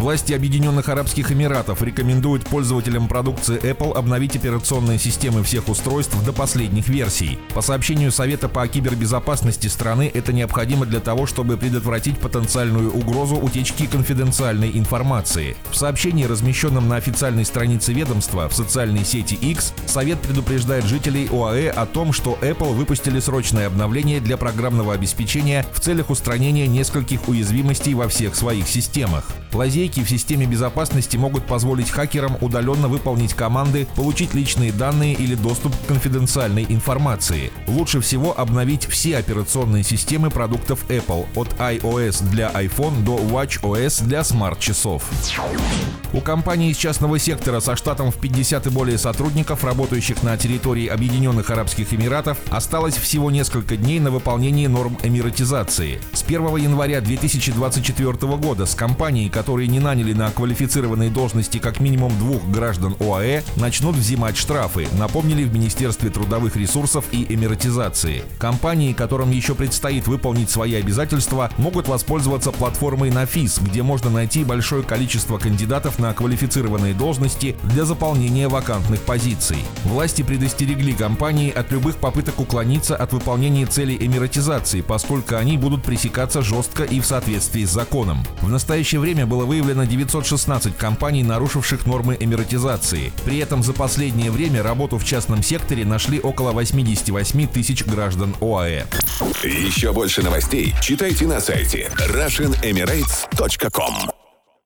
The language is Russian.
Власти Объединенных Арабских Эмиратов рекомендуют пользователям продукции Apple обновить операционные системы всех устройств до последних версий. По сообщению Совета по кибербезопасности страны, это необходимо для того, чтобы предотвратить потенциальную угрозу утечки конфиденциальной информации. В сообщении, размещенном на официальной странице ведомства в социальной сети X, Совет предупреждает жителей ОАЭ о том, что Apple выпустили срочное обновление для программного обеспечения в целях устранения нескольких уязвимостей во всех своих системах. Лазейки в системе безопасности могут позволить хакерам удаленно выполнить команды, получить личные данные или доступ к конфиденциальной информации. Лучше всего обновить все операционные системы продуктов Apple от iOS для iPhone до WatchOS для смарт-часов. У компании из частного сектора со штатом в 50 и более сотрудников, работающих на территории Объединенных Арабских Эмиратов, осталось всего несколько дней на выполнение норм эмиратизации. С 1 января 2024 года с компанией, которые не наняли на квалифицированные должности как минимум двух граждан ОАЭ, начнут взимать штрафы, напомнили в Министерстве трудовых ресурсов и эмиратизации. Компании, которым еще предстоит выполнить свои обязательства, могут воспользоваться платформой Нафис, где можно найти большое количество кандидатов на квалифицированные должности для заполнения вакантных позиций. Власти предостерегли компании от любых попыток уклониться от выполнения целей эмиратизации, поскольку они будут пресекаться жестко и в соответствии с законом. В настоящее время было выявлено 916 компаний, нарушивших нормы эмиратизации. При этом за последнее время работу в частном секторе нашли около 88 тысяч граждан ОАЭ. Еще больше новостей читайте на сайте RussianEmirates.com